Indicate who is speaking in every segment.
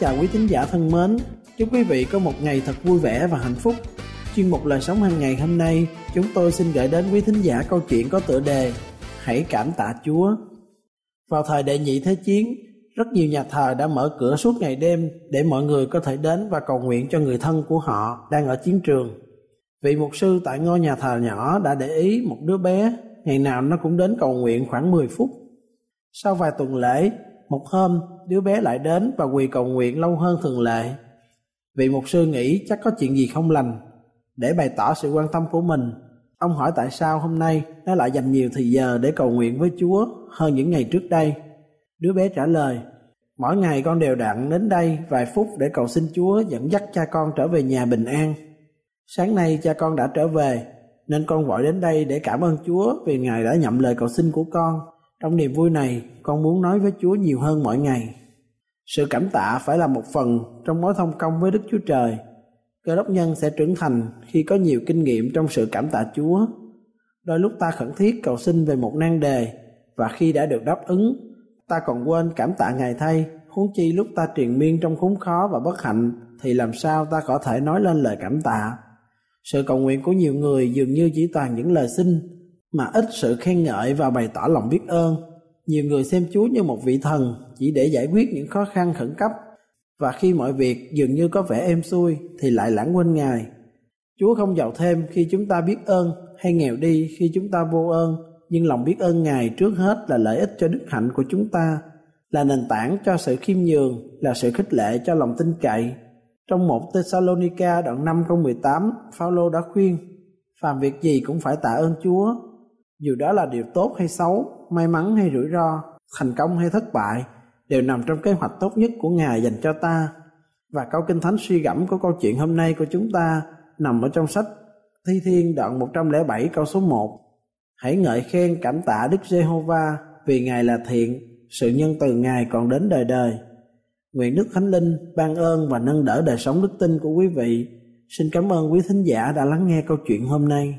Speaker 1: chào quý thính giả thân mến, chúc quý vị có một ngày thật vui vẻ và hạnh phúc. Chuyên mục lời sống hàng ngày hôm nay, chúng tôi xin gửi đến quý thính giả câu chuyện có tựa đề Hãy cảm tạ Chúa. Vào thời đệ nhị thế chiến, rất nhiều nhà thờ đã mở cửa suốt ngày đêm để mọi người có thể đến và cầu nguyện cho người thân của họ đang ở chiến trường. Vị mục sư tại ngôi nhà thờ nhỏ đã để ý một đứa bé, ngày nào nó cũng đến cầu nguyện khoảng 10 phút. Sau vài tuần lễ, một hôm, đứa bé lại đến và quỳ cầu nguyện lâu hơn thường lệ. Vị mục sư nghĩ chắc có chuyện gì không lành. Để bày tỏ sự quan tâm của mình, ông hỏi tại sao hôm nay nó lại dành nhiều thời giờ để cầu nguyện với Chúa hơn những ngày trước đây. Đứa bé trả lời, mỗi ngày con đều đặn đến đây vài phút để cầu xin Chúa dẫn dắt cha con trở về nhà bình an. Sáng nay cha con đã trở về, nên con vội đến đây để cảm ơn Chúa vì Ngài đã nhậm lời cầu xin của con trong niềm vui này, con muốn nói với Chúa nhiều hơn mỗi ngày. Sự cảm tạ phải là một phần trong mối thông công với Đức Chúa Trời. Cơ đốc nhân sẽ trưởng thành khi có nhiều kinh nghiệm trong sự cảm tạ Chúa. Đôi lúc ta khẩn thiết cầu xin về một nan đề và khi đã được đáp ứng, ta còn quên cảm tạ Ngài thay. Huống chi lúc ta triền miên trong khốn khó và bất hạnh thì làm sao ta có thể nói lên lời cảm tạ. Sự cầu nguyện của nhiều người dường như chỉ toàn những lời xin mà ít sự khen ngợi và bày tỏ lòng biết ơn. Nhiều người xem Chúa như một vị thần chỉ để giải quyết những khó khăn khẩn cấp và khi mọi việc dường như có vẻ êm xuôi thì lại lãng quên Ngài. Chúa không giàu thêm khi chúng ta biết ơn hay nghèo đi khi chúng ta vô ơn, nhưng lòng biết ơn Ngài trước hết là lợi ích cho đức hạnh của chúng ta, là nền tảng cho sự khiêm nhường, là sự khích lệ cho lòng tin cậy. Trong một Thessalonica đoạn 5 câu 18, Phaolô đã khuyên, phàm việc gì cũng phải tạ ơn Chúa dù đó là điều tốt hay xấu may mắn hay rủi ro thành công hay thất bại đều nằm trong kế hoạch tốt nhất của ngài dành cho ta và câu kinh thánh suy gẫm của câu chuyện hôm nay của chúng ta nằm ở trong sách Thi Thiên đoạn 107 câu số 1 Hãy ngợi khen cảm tạ Đức Giê-hô-va vì Ngài là thiện, sự nhân từ Ngài còn đến đời đời. Nguyện Đức Thánh Linh ban ơn và nâng đỡ đời sống đức tin của quý vị. Xin cảm ơn quý thính giả đã lắng nghe câu chuyện hôm nay.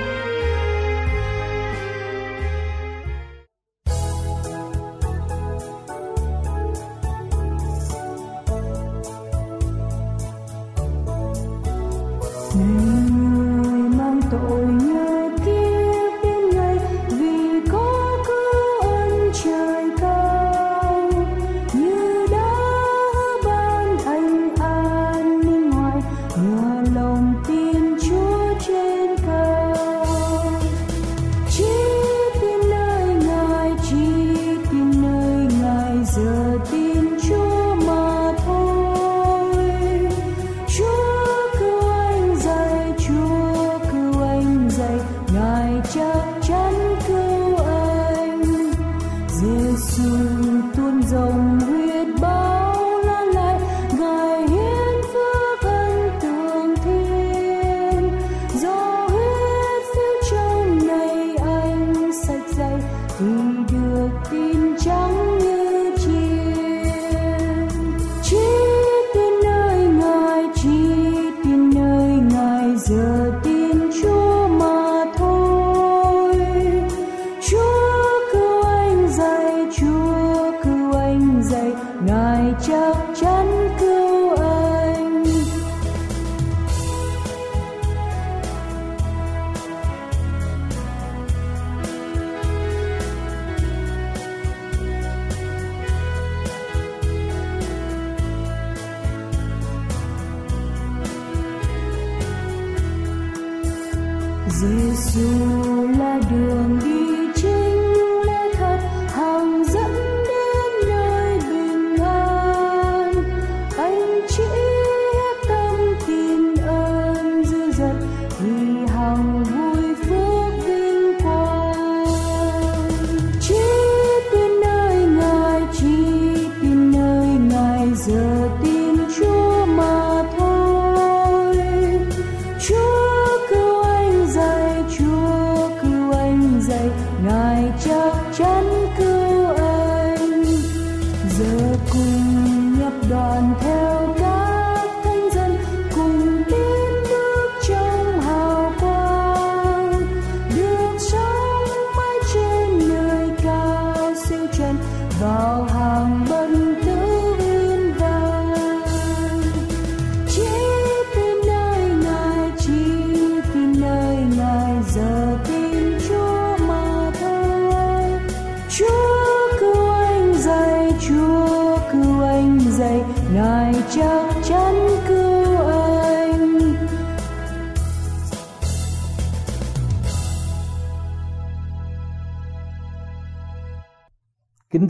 Speaker 2: Kính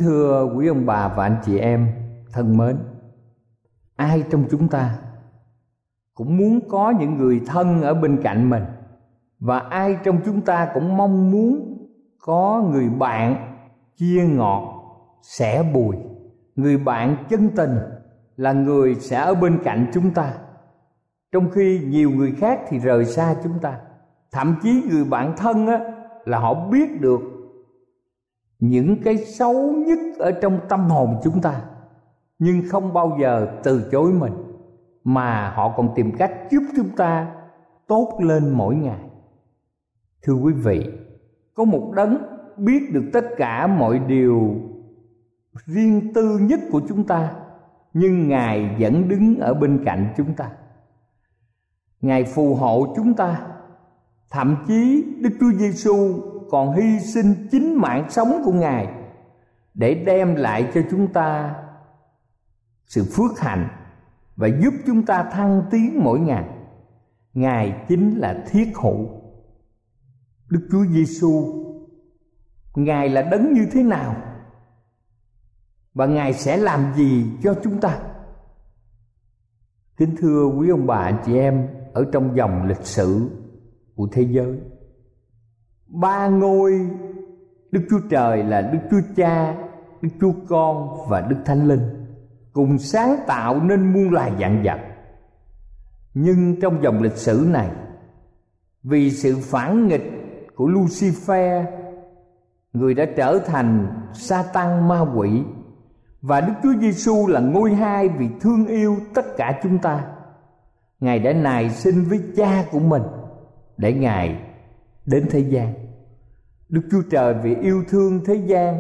Speaker 2: thưa quý ông bà và anh chị em thân mến Ai trong chúng ta cũng muốn có những người thân ở bên cạnh mình Và ai trong chúng ta cũng mong muốn có người bạn chia ngọt, sẻ bùi. Người bạn chân tình là người sẽ ở bên cạnh chúng ta. Trong khi nhiều người khác thì rời xa chúng ta. Thậm chí người bạn thân á, là họ biết được những cái xấu nhất ở trong tâm hồn chúng ta, nhưng không bao giờ từ chối mình, mà họ còn tìm cách giúp chúng ta tốt lên mỗi ngày. Thưa quý vị, có một đấng biết được tất cả mọi điều riêng tư nhất của chúng ta, nhưng ngài vẫn đứng ở bên cạnh chúng ta. Ngài phù hộ chúng ta, thậm chí đức chúa giêsu còn hy sinh chính mạng sống của ngài để đem lại cho chúng ta sự phước hạnh và giúp chúng ta thăng tiến mỗi ngày. Ngài chính là thiết hữu. Đức chúa giêsu ngài là đấng như thế nào? Và ngài sẽ làm gì cho chúng ta? Kính thưa quý ông bà chị em, ở trong dòng lịch sử của thế giới ba ngôi, đức chúa trời là đức chúa cha, đức chúa con và đức thánh linh. Cùng sáng tạo nên muôn loài dạng vật. Nhưng trong dòng lịch sử này, vì sự phản nghịch của lucifer, người đã trở thành sa tăng ma quỷ, và đức chúa giêsu là ngôi hai vì thương yêu tất cả chúng ta, ngài đã nài sinh với cha của mình để ngài đến thế gian. Đức chúa trời vì yêu thương thế gian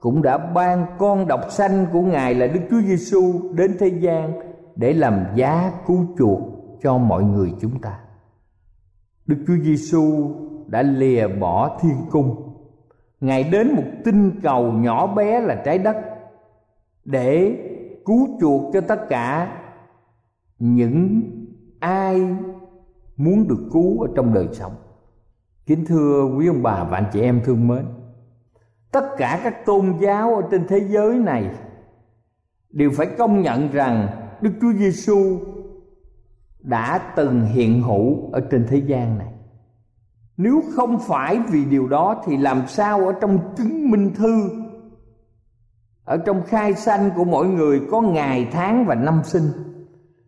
Speaker 2: cũng đã ban con độc sanh của ngài là đức chúa giêsu đến thế gian để làm giá cứu chuộc cho mọi người chúng ta. Đức chúa giêsu đã lìa bỏ thiên cung. Ngài đến một tinh cầu nhỏ bé là trái đất để cứu chuộc cho tất cả những ai muốn được cứu ở trong đời sống kính thưa quý ông bà và anh chị em thương mến, tất cả các tôn giáo ở trên thế giới này đều phải công nhận rằng đức chúa giêsu đã từng hiện hữu ở trên thế gian này. Nếu không phải vì điều đó thì làm sao ở trong chứng minh thư, ở trong khai sanh của mỗi người có ngày tháng và năm sinh?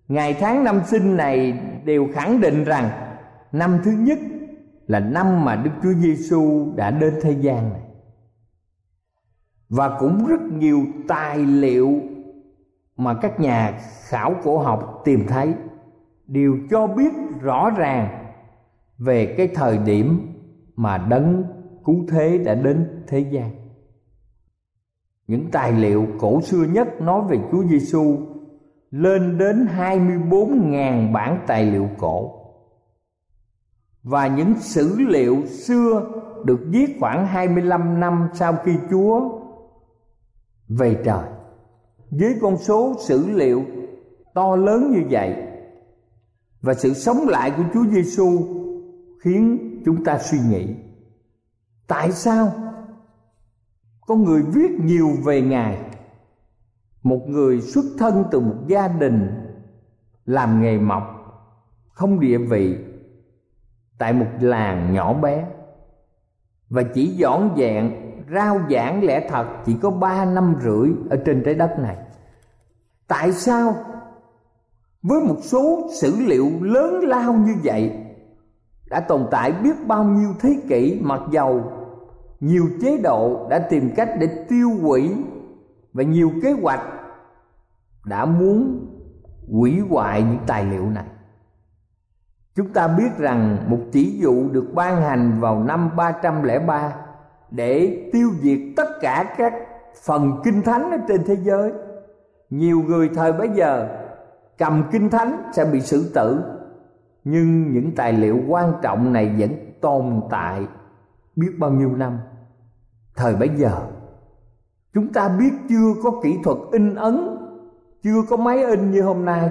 Speaker 2: Ngày tháng năm sinh này đều khẳng định rằng năm thứ nhất là năm mà Đức Chúa Giêsu đã đến thế gian này và cũng rất nhiều tài liệu mà các nhà khảo cổ học tìm thấy đều cho biết rõ ràng về cái thời điểm mà đấng cứu thế đã đến thế gian. Những tài liệu cổ xưa nhất nói về Chúa Giêsu lên đến 24.000 bản tài liệu cổ. Và những sử liệu xưa được viết khoảng 25 năm sau khi Chúa về trời. Với con số sử liệu to lớn như vậy và sự sống lại của Chúa Giêsu khiến chúng ta suy nghĩ, tại sao có người viết nhiều về ngài, một người xuất thân từ một gia đình làm nghề mộc, không địa vị tại một làng nhỏ bé. Và chỉ dọn dẹn, rao giảng lẽ thật, chỉ có ba năm rưỡi ở trên trái đất này. Tại sao với một số sử liệu lớn lao như vậy đã tồn tại biết bao nhiêu thế kỷ mặc dầu nhiều chế độ đã tìm cách để tiêu hủy và nhiều kế hoạch đã muốn hủy hoại những tài liệu này? Chúng ta biết rằng một chỉ dụ được ban hành vào năm 303 để tiêu diệt tất cả các phần kinh thánh ở trên thế giới. Nhiều người thời bấy giờ cầm kinh thánh sẽ bị xử tử, nhưng những tài liệu quan trọng này vẫn tồn tại biết bao nhiêu năm. Thời bấy giờ, chúng ta biết chưa có kỹ thuật in ấn, chưa có máy in như hôm nay,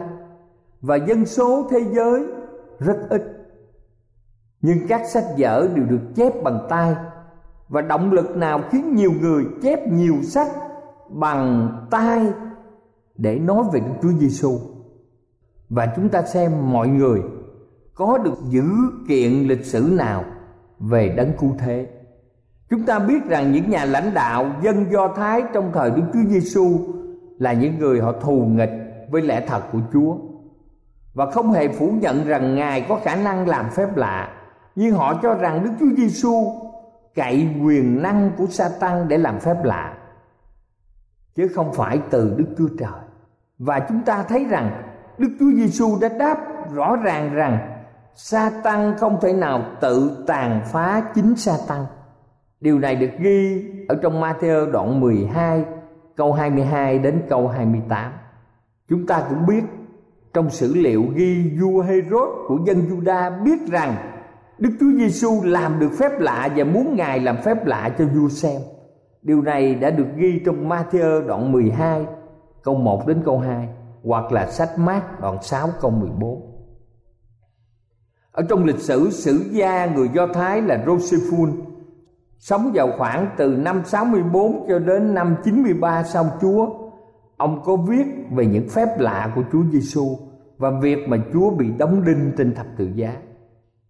Speaker 2: và dân số thế giới rất ít. Nhưng các sách vở đều được chép bằng tay, và động lực nào khiến nhiều người chép nhiều sách bằng tay để nói về Đức Chúa Giêsu và chúng ta xem mọi người có được dữ kiện lịch sử nào về đấng cứu thế. Chúng ta biết rằng những nhà lãnh đạo dân do thái trong thời đức chúa giêsu là những người họ thù nghịch với lẽ thật của chúa và không hề phủ nhận rằng ngài có khả năng làm phép lạ nhưng họ cho rằng đức chúa giêsu cậy quyền năng của Satan để làm phép lạ, chứ không phải từ Đức Chúa Trời. Và chúng ta thấy rằng Đức Chúa Giêsu đã đáp rõ ràng rằng sa tăng không thể nào tự tàn phá chính sa tăng điều này được ghi ở trong Matthew đoạn 12 câu 22 đến câu 28 chúng ta cũng biết trong sử liệu ghi vua Herod của dân Juda biết rằng Đức Chúa Giêsu làm được phép lạ và muốn Ngài làm phép lạ cho vua xem. Điều này đã được ghi trong Matthew đoạn 12 câu 1 đến câu 2 hoặc là sách Mát đoạn 6 câu 14 ở trong lịch sử sử gia người Do Thái là Josephus, sống vào khoảng từ năm 64 cho đến năm 93 sau Chúa. Ông có viết về những phép lạ của Chúa Giêsu và việc mà Chúa bị đóng đinh trên thập tự giá.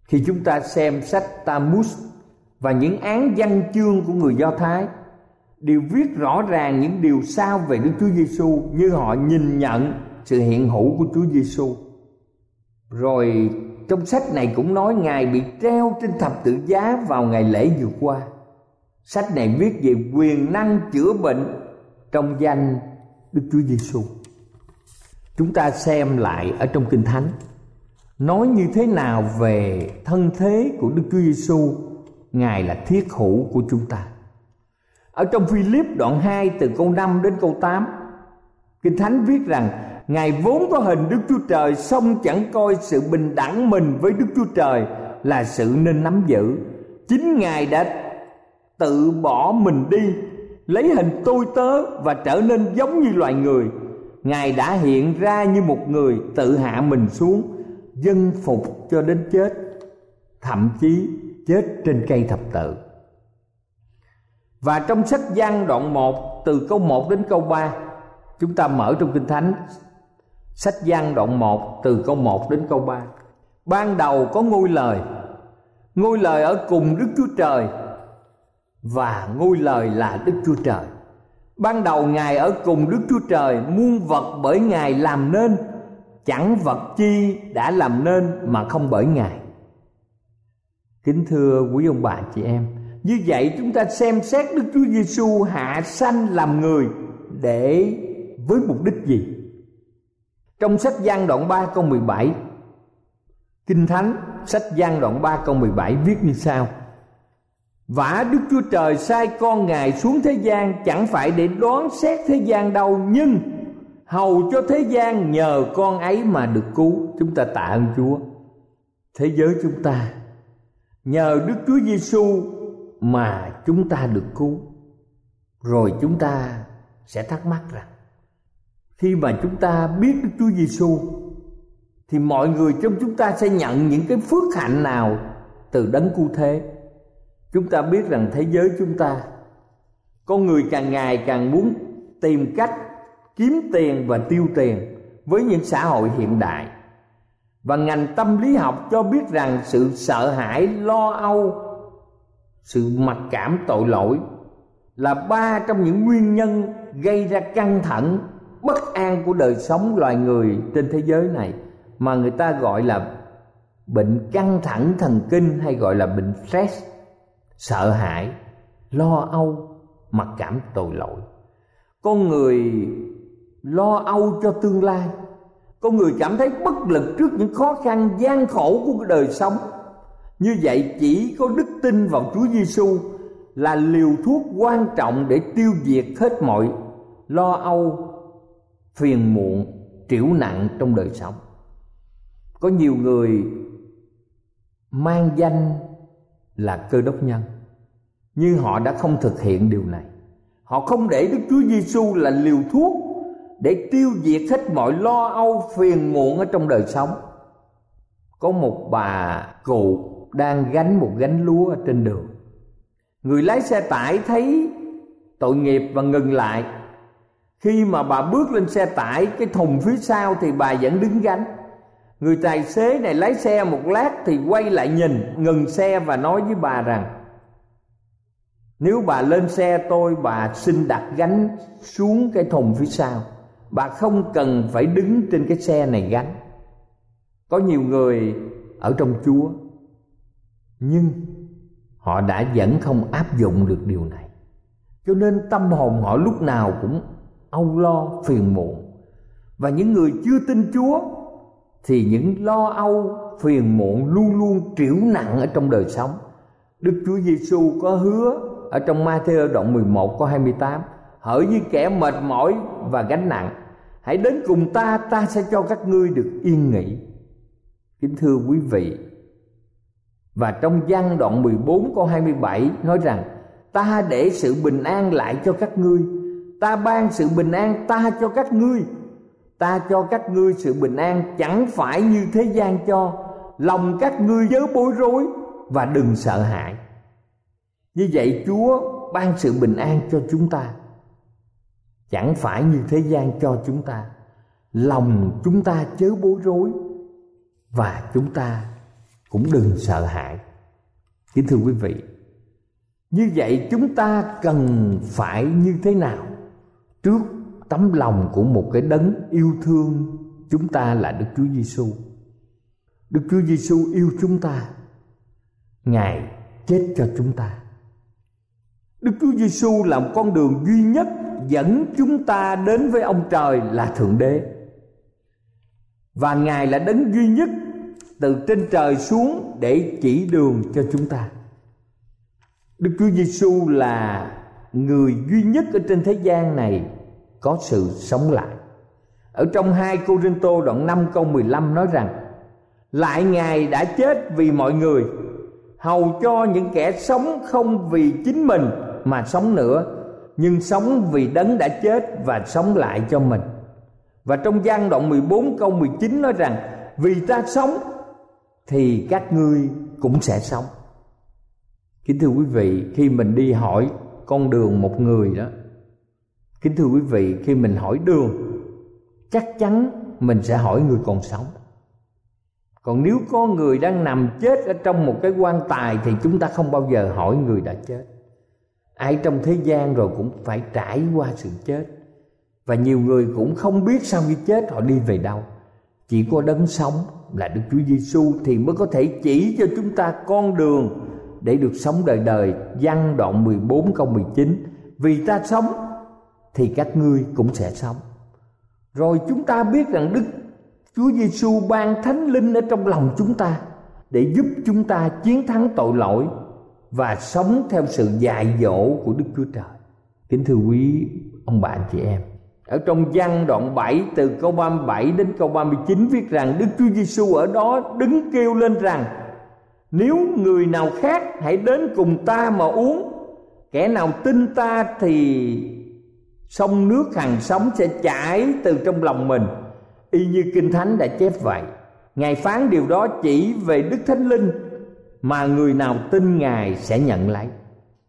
Speaker 2: Khi chúng ta xem sách Talmud và những án văn chương của người Do Thái, đều viết rõ ràng những điều sao về Đức Chúa Giêsu như họ nhìn nhận sự hiện hữu của Chúa Giêsu. Rồi trong sách này cũng nói ngài bị treo trên thập tự giá vào ngày lễ vừa qua sách này viết về quyền năng chữa bệnh trong danh đức chúa giêsu chúng ta xem lại ở trong kinh thánh. Nói như thế nào về thân thế của đức chúa giêsu ngài là thiết hữu của chúng ta. Ở trong Philip đoạn 2 từ câu 5 đến câu 8 Kinh Thánh viết rằng Ngài vốn có hình Đức Chúa Trời song chẳng coi sự bình đẳng mình với Đức Chúa Trời là sự nên nắm giữ. Chính Ngài đã tự bỏ mình đi, lấy hình tôi tớ và trở nên giống như loài người. Ngài đã hiện ra như một người tự hạ mình xuống, dân phục cho đến chết, thậm chí chết trên cây thập tự. Và trong sách Giăng đoạn 1 từ câu 1 đến câu 3 Chúng ta mở trong Kinh Thánh Sách Giăng đoạn 1 từ câu 1 đến câu 3 Ban đầu có ngôi lời Ngôi lời ở cùng Đức Chúa Trời và ngôi lời là Đức Chúa Trời. Ban đầu ngài ở cùng đức chúa trời muôn vật bởi ngài làm nên, chẳng vật chi đã làm nên mà không bởi ngài. Kính thưa quý ông bà chị em, như vậy chúng ta xem xét đức chúa giêsu hạ sanh làm người để với mục đích gì? Trong sách Giăng đoạn 3 câu 17 Kinh Thánh, sách Giăng đoạn 3 câu 17 viết như sau. Vả Đức Chúa Trời sai con Ngài xuống thế gian Chẳng phải để đoán xét thế gian đâu, Nhưng hầu cho thế gian nhờ con ấy mà được cứu. Chúng ta tạ ơn Chúa. Thế giới chúng ta, Nhờ Đức Chúa Giêsu mà chúng ta được cứu. Rồi chúng ta sẽ thắc mắc rằng, khi mà chúng ta biết Đức Chúa Giêsu thì mọi người trong chúng ta sẽ nhận những cái phước hạnh nào từ đấng cứu thế. Chúng ta biết rằng thế giới chúng ta con người càng ngày càng muốn tìm cách kiếm tiền và tiêu tiền với những xã hội hiện đại. Và ngành tâm lý học cho biết rằng sự sợ hãi, lo âu, sự mặc cảm tội lỗi là ba trong những nguyên nhân gây ra căng thẳng bất an của đời sống loài người trên thế giới này mà người ta gọi là bệnh căng thẳng thần kinh hay gọi là bệnh stress sợ hãi, lo âu mặc cảm tội lỗi. Con người lo âu cho tương lai. Con người cảm thấy bất lực trước những khó khăn, gian khổ của đời sống. Như vậy chỉ có đức tin vào Chúa Giêsu là liều thuốc quan trọng để tiêu diệt hết mọi lo âu, phiền muộn triểu nặng trong đời sống. Có nhiều người mang danh là cơ đốc nhân. Nhưng họ đã không thực hiện điều này. Họ không để đức chúa giêsu là liều thuốc để tiêu diệt hết mọi lo âu phiền muộn ở trong đời sống. Có một bà cụ đang gánh một gánh lúa ở trên đường. Người lái xe tải thấy tội nghiệp và ngừng lại. Khi mà bà bước lên xe tải, cái thùng phía sau thì bà vẫn đứng gánh người tài xế này lái xe một lát thì quay lại nhìn, ngừng xe và nói với bà rằng, nếu bà lên xe tôi, bà xin đặt gánh xuống cái thùng phía sau. Bà không cần phải đứng trên cái xe này gánh. Có nhiều người ở trong chúa, nhưng họ đã vẫn không áp dụng được điều này. Cho nên tâm hồn họ lúc nào cũng âu lo, phiền muộn. Và những người chưa tin Chúa thì những lo âu phiền muộn luôn luôn triểu nặng ở trong đời sống. Đức Chúa Giêsu có hứa ở trong Matthew đoạn 11 câu 28 Hỡi như kẻ mệt mỏi và gánh nặng Hãy đến cùng ta, ta sẽ cho các ngươi được yên nghỉ Kính thưa quý vị Và trong văn đoạn 14 câu 27 nói rằng Ta để sự bình an lại cho các ngươi ta ban sự bình an ta cho các ngươi ta cho các ngươi sự bình an chẳng phải như thế gian cho. Lòng các ngươi chớ bối rối và đừng sợ hãi. Như vậy chúa ban sự bình an cho chúng ta. Chẳng phải như thế gian cho chúng ta. Lòng chúng ta chớ bối rối và chúng ta cũng đừng sợ hãi. Kính thưa quý vị, như vậy chúng ta cần phải như thế nào trước tấm lòng của một cái đấng yêu thương chúng ta là Đức Chúa Giêsu. Đức Chúa Giêsu yêu chúng ta. Ngài chết cho chúng ta. Đức Chúa Giêsu là một con đường duy nhất dẫn chúng ta đến với ông trời là thượng đế. Và Ngài là đấng duy nhất từ trên trời xuống để chỉ đường cho chúng ta. Đức Chúa Giêsu là người duy nhất ở trên thế gian này có sự sống lại. Ở trong 2 Cô Rinh Tô đoạn 5 câu 15 nói rằng, Lại Ngài đã chết vì mọi người, Hầu cho những kẻ sống không vì chính mình mà sống nữa, Nhưng sống vì đấng đã chết và sống lại cho mình Và trong gian đoạn 14 câu 19 nói rằng, Vì ta sống thì các ngươi cũng sẽ sống Kính thưa quý vị, khi mình đi hỏi con đường một người đó kính thưa quý vị, khi mình hỏi đường, chắc chắn mình sẽ hỏi người còn sống. Còn nếu có người đang nằm chết ở trong một cái quan tài thì chúng ta không bao giờ hỏi người đã chết. Ai trong thế gian rồi cũng phải trải qua sự chết. Và nhiều người cũng không biết sau khi chết họ đi về đâu. Chỉ có đấng sống là Đức Chúa Giêsu thì mới có thể chỉ cho chúng ta con đường để được sống đời đời. Văn đoạn 14 câu 19 Vì ta sống thì các ngươi cũng sẽ sống. Rồi chúng ta biết rằng Đức Chúa Giêsu ban Thánh Linh ở trong lòng chúng ta để giúp chúng ta chiến thắng tội lỗi và sống theo sự dạy dỗ của Đức Chúa Trời. Kính thưa quý ông bạn chị em, ở trong văn đoạn 7 từ câu 37 đến câu 39 viết rằng Đức Chúa Giêsu ở đó đứng kêu lên rằng nếu người nào khác hãy đến cùng ta mà uống kẻ nào tin ta thì sông nước hằng sống sẽ chảy từ trong lòng mình y như kinh thánh đã chép vậy ngài phán điều đó chỉ về đức thánh linh mà người nào tin ngài sẽ nhận lấy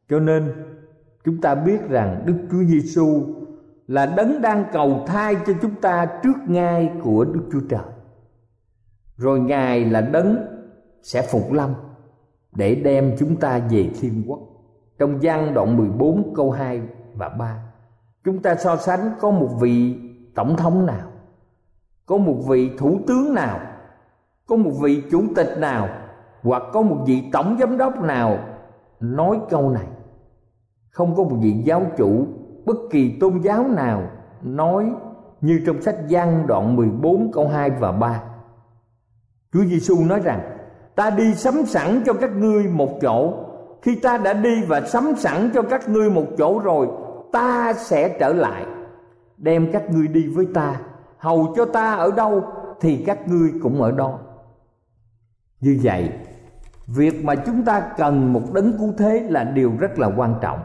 Speaker 2: cho nên chúng ta biết rằng đức chúa giêsu là đấng đang cầu thai cho chúng ta trước ngai của Đức Chúa Trời. Rồi Ngài là đấng sẽ phục lâm để đem chúng ta về thiên quốc. Trong gian đoạn 14 câu 2 và 3, chúng ta so sánh có một vị tổng thống nào, có một vị thủ tướng nào, có một vị chủ tịch nào hoặc có một vị tổng giám đốc nào nói câu này. Không có một vị giáo chủ bất kỳ tôn giáo nào nói như trong sách Giăng đoạn 14 câu 2 và 3. Chúa Giêsu nói rằng: Ta đi sắm sẵn cho các ngươi một chỗ. Khi ta đã đi và sắm sẵn cho các ngươi một chỗ rồi, ta sẽ trở lại, đem các ngươi đi với ta, hầu cho ta ở đâu thì các ngươi cũng ở đó. Như vậy, việc mà chúng ta cần một đấng cứu thế là điều rất là quan trọng.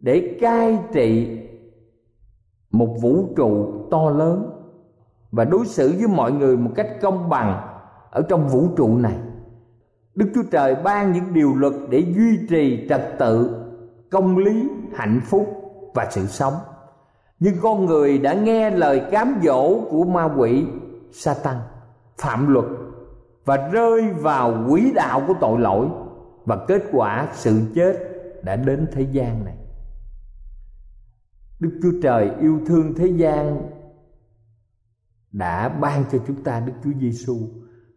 Speaker 2: Để cai trị một vũ trụ to lớn và đối xử với mọi người một cách công bằng ở trong vũ trụ này đức chúa trời ban những điều luật để duy trì trật tự công lý hạnh phúc và sự sống. Nhưng con người đã nghe lời cám dỗ của ma quỷ sa tăng phạm luật và rơi vào quỹ đạo của tội lỗi. Và kết quả sự chết đã đến thế gian này. Đức Chúa Trời yêu thương thế gian đã ban cho chúng ta Đức Chúa Giêsu.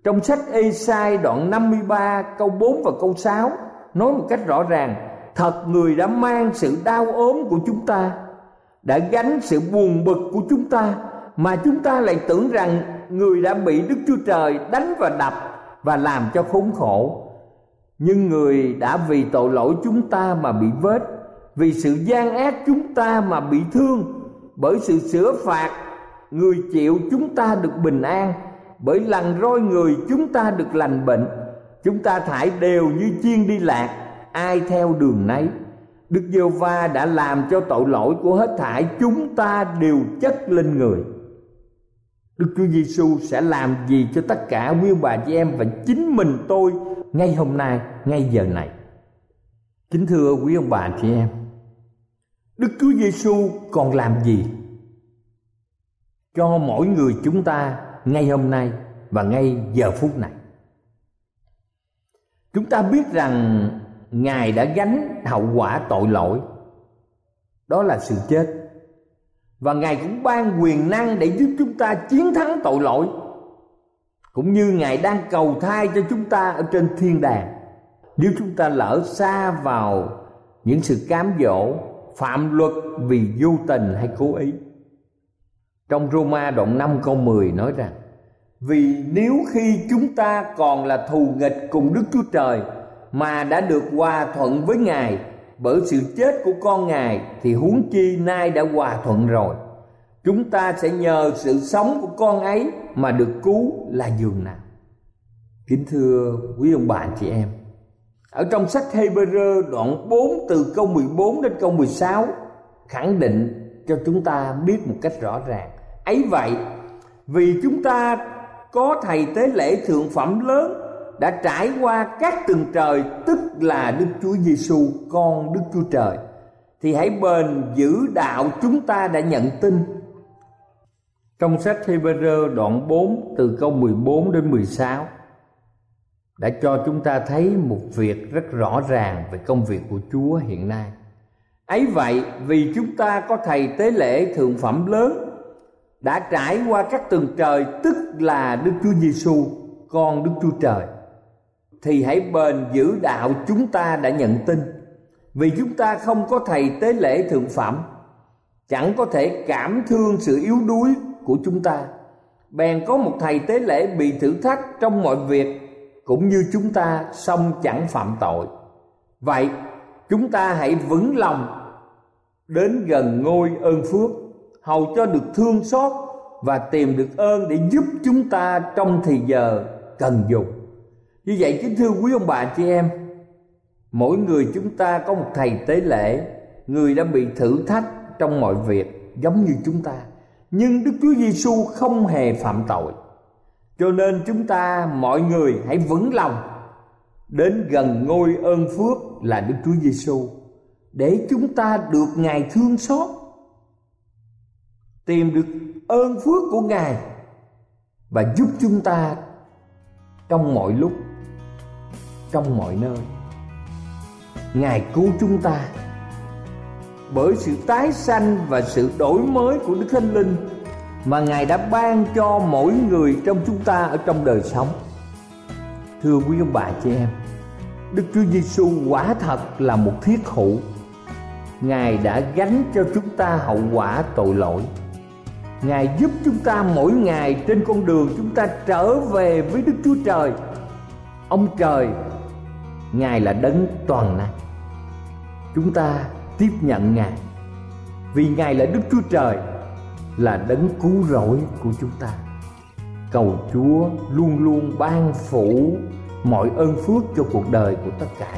Speaker 2: Trong sách Ê-sai đoạn 53 câu 4 và câu 6 nói một cách rõ ràng, thật người đã mang sự đau ốm của chúng ta, đã gánh sự buồn bực của chúng ta mà chúng ta lại tưởng rằng người đã bị Đức Chúa Trời đánh và đập và làm cho khốn khổ. Nhưng người đã vì tội lỗi chúng ta mà bị vết vì sự gian ác chúng ta mà bị thương. Bởi sự sửa phạt người chịu chúng ta được bình an. Bởi lần roi người chúng ta được lành bệnh chúng ta thải đều như chiên đi lạc ai theo đường nấy. Đức giê va đã làm cho tội lỗi của hết thảy chúng ta đều chất lên người. Đức chúa giêsu sẽ làm gì cho tất cả quý bà chị em và chính mình tôi ngay hôm nay, ngay giờ này? Kính thưa quý ông bà chị em, Đức Chúa Giêsu còn làm gì cho mỗi người chúng ta ngay hôm nay và ngay giờ phút này? Chúng ta biết rằng Ngài đã gánh hậu quả tội lỗi. Đó là sự chết. Và Ngài cũng ban quyền năng để giúp chúng ta chiến thắng tội lỗi. Cũng như Ngài đang cầu thai cho chúng ta ở trên thiên đàng. Nếu chúng ta lỡ xa vào những sự cám dỗ, phạm luật vì vô tình hay cố ý. Trong Roma đoạn 5 câu 10 nói rằng, Vì nếu khi chúng ta còn là thù nghịch cùng Đức Chúa Trời mà đã được hòa thuận với Ngài. Bởi sự chết của con Ngài Thì huống chi nay đã hòa thuận rồi. Chúng ta sẽ nhờ sự sống của con ấy Mà được cứu là giường nào. Kính thưa quý ông bạn chị em ở trong sách Hebrew đoạn 4 từ câu 14 đến câu 16 khẳng định cho chúng ta biết một cách rõ ràng. Ấy vậy, vì chúng ta có thầy tế lễ thượng phẩm lớn đã trải qua các tầng trời, tức là Đức Chúa Giêsu con Đức Chúa Trời thì hãy bền giữ đạo chúng ta đã nhận tin. Trong sách Hebrew đoạn 4 từ câu 14 đến 16 đã cho chúng ta thấy một việc rất rõ ràng về công việc của Chúa hiện nay. ấy vậy, vì chúng ta có thầy tế lễ thượng phẩm lớn, đã trải qua các tầng trời, tức là Đức Chúa Giêsu con Đức Chúa Trời thì hãy bền giữ đạo chúng ta đã nhận tin. Vì chúng ta không có thầy tế lễ thượng phẩm, chẳng có thể cảm thương sự yếu đuối của chúng ta. Bèn có một thầy tế lễ bị thử thách trong mọi việc, cũng như chúng ta song chẳng phạm tội. Vậy, chúng ta hãy vững lòng đến gần ngôi ơn phước, hầu cho được thương xót và tìm được ơn để giúp chúng ta trong thì giờ cần dùng như vậy kính thưa quý ông bà chị em, mỗi người chúng ta có một thầy tế lễ, người đã bị thử thách trong mọi việc giống như chúng ta nhưng Đức Chúa Giêsu không hề phạm tội. Cho nên chúng ta mọi người hãy vững lòng đến gần ngôi ơn phước là Đức Chúa Giêsu để chúng ta được Ngài thương xót, tìm được ơn phước của Ngài và giúp chúng ta trong mọi lúc trong mọi nơi Ngài cứu chúng ta bởi sự tái sanh và sự đổi mới của Đức Thánh Linh mà Ngài đã ban cho mỗi người trong chúng ta ở trong đời sống. Thưa quý ông bà chị em, Đức Chúa Giêsu quả thật là một thiết hữu. Ngài đã gánh cho chúng ta hậu quả tội lỗi. Ngài giúp chúng ta mỗi ngày trên con đường chúng ta trở về với Đức Chúa Trời. Ông Trời, Ngài là đấng toàn năng. Chúng ta tiếp nhận Ngài. Vì Ngài là Đức Chúa Trời, Là đấng cứu rỗi của chúng ta. Cầu Chúa luôn luôn ban phủ mọi ơn phước cho cuộc đời của tất cả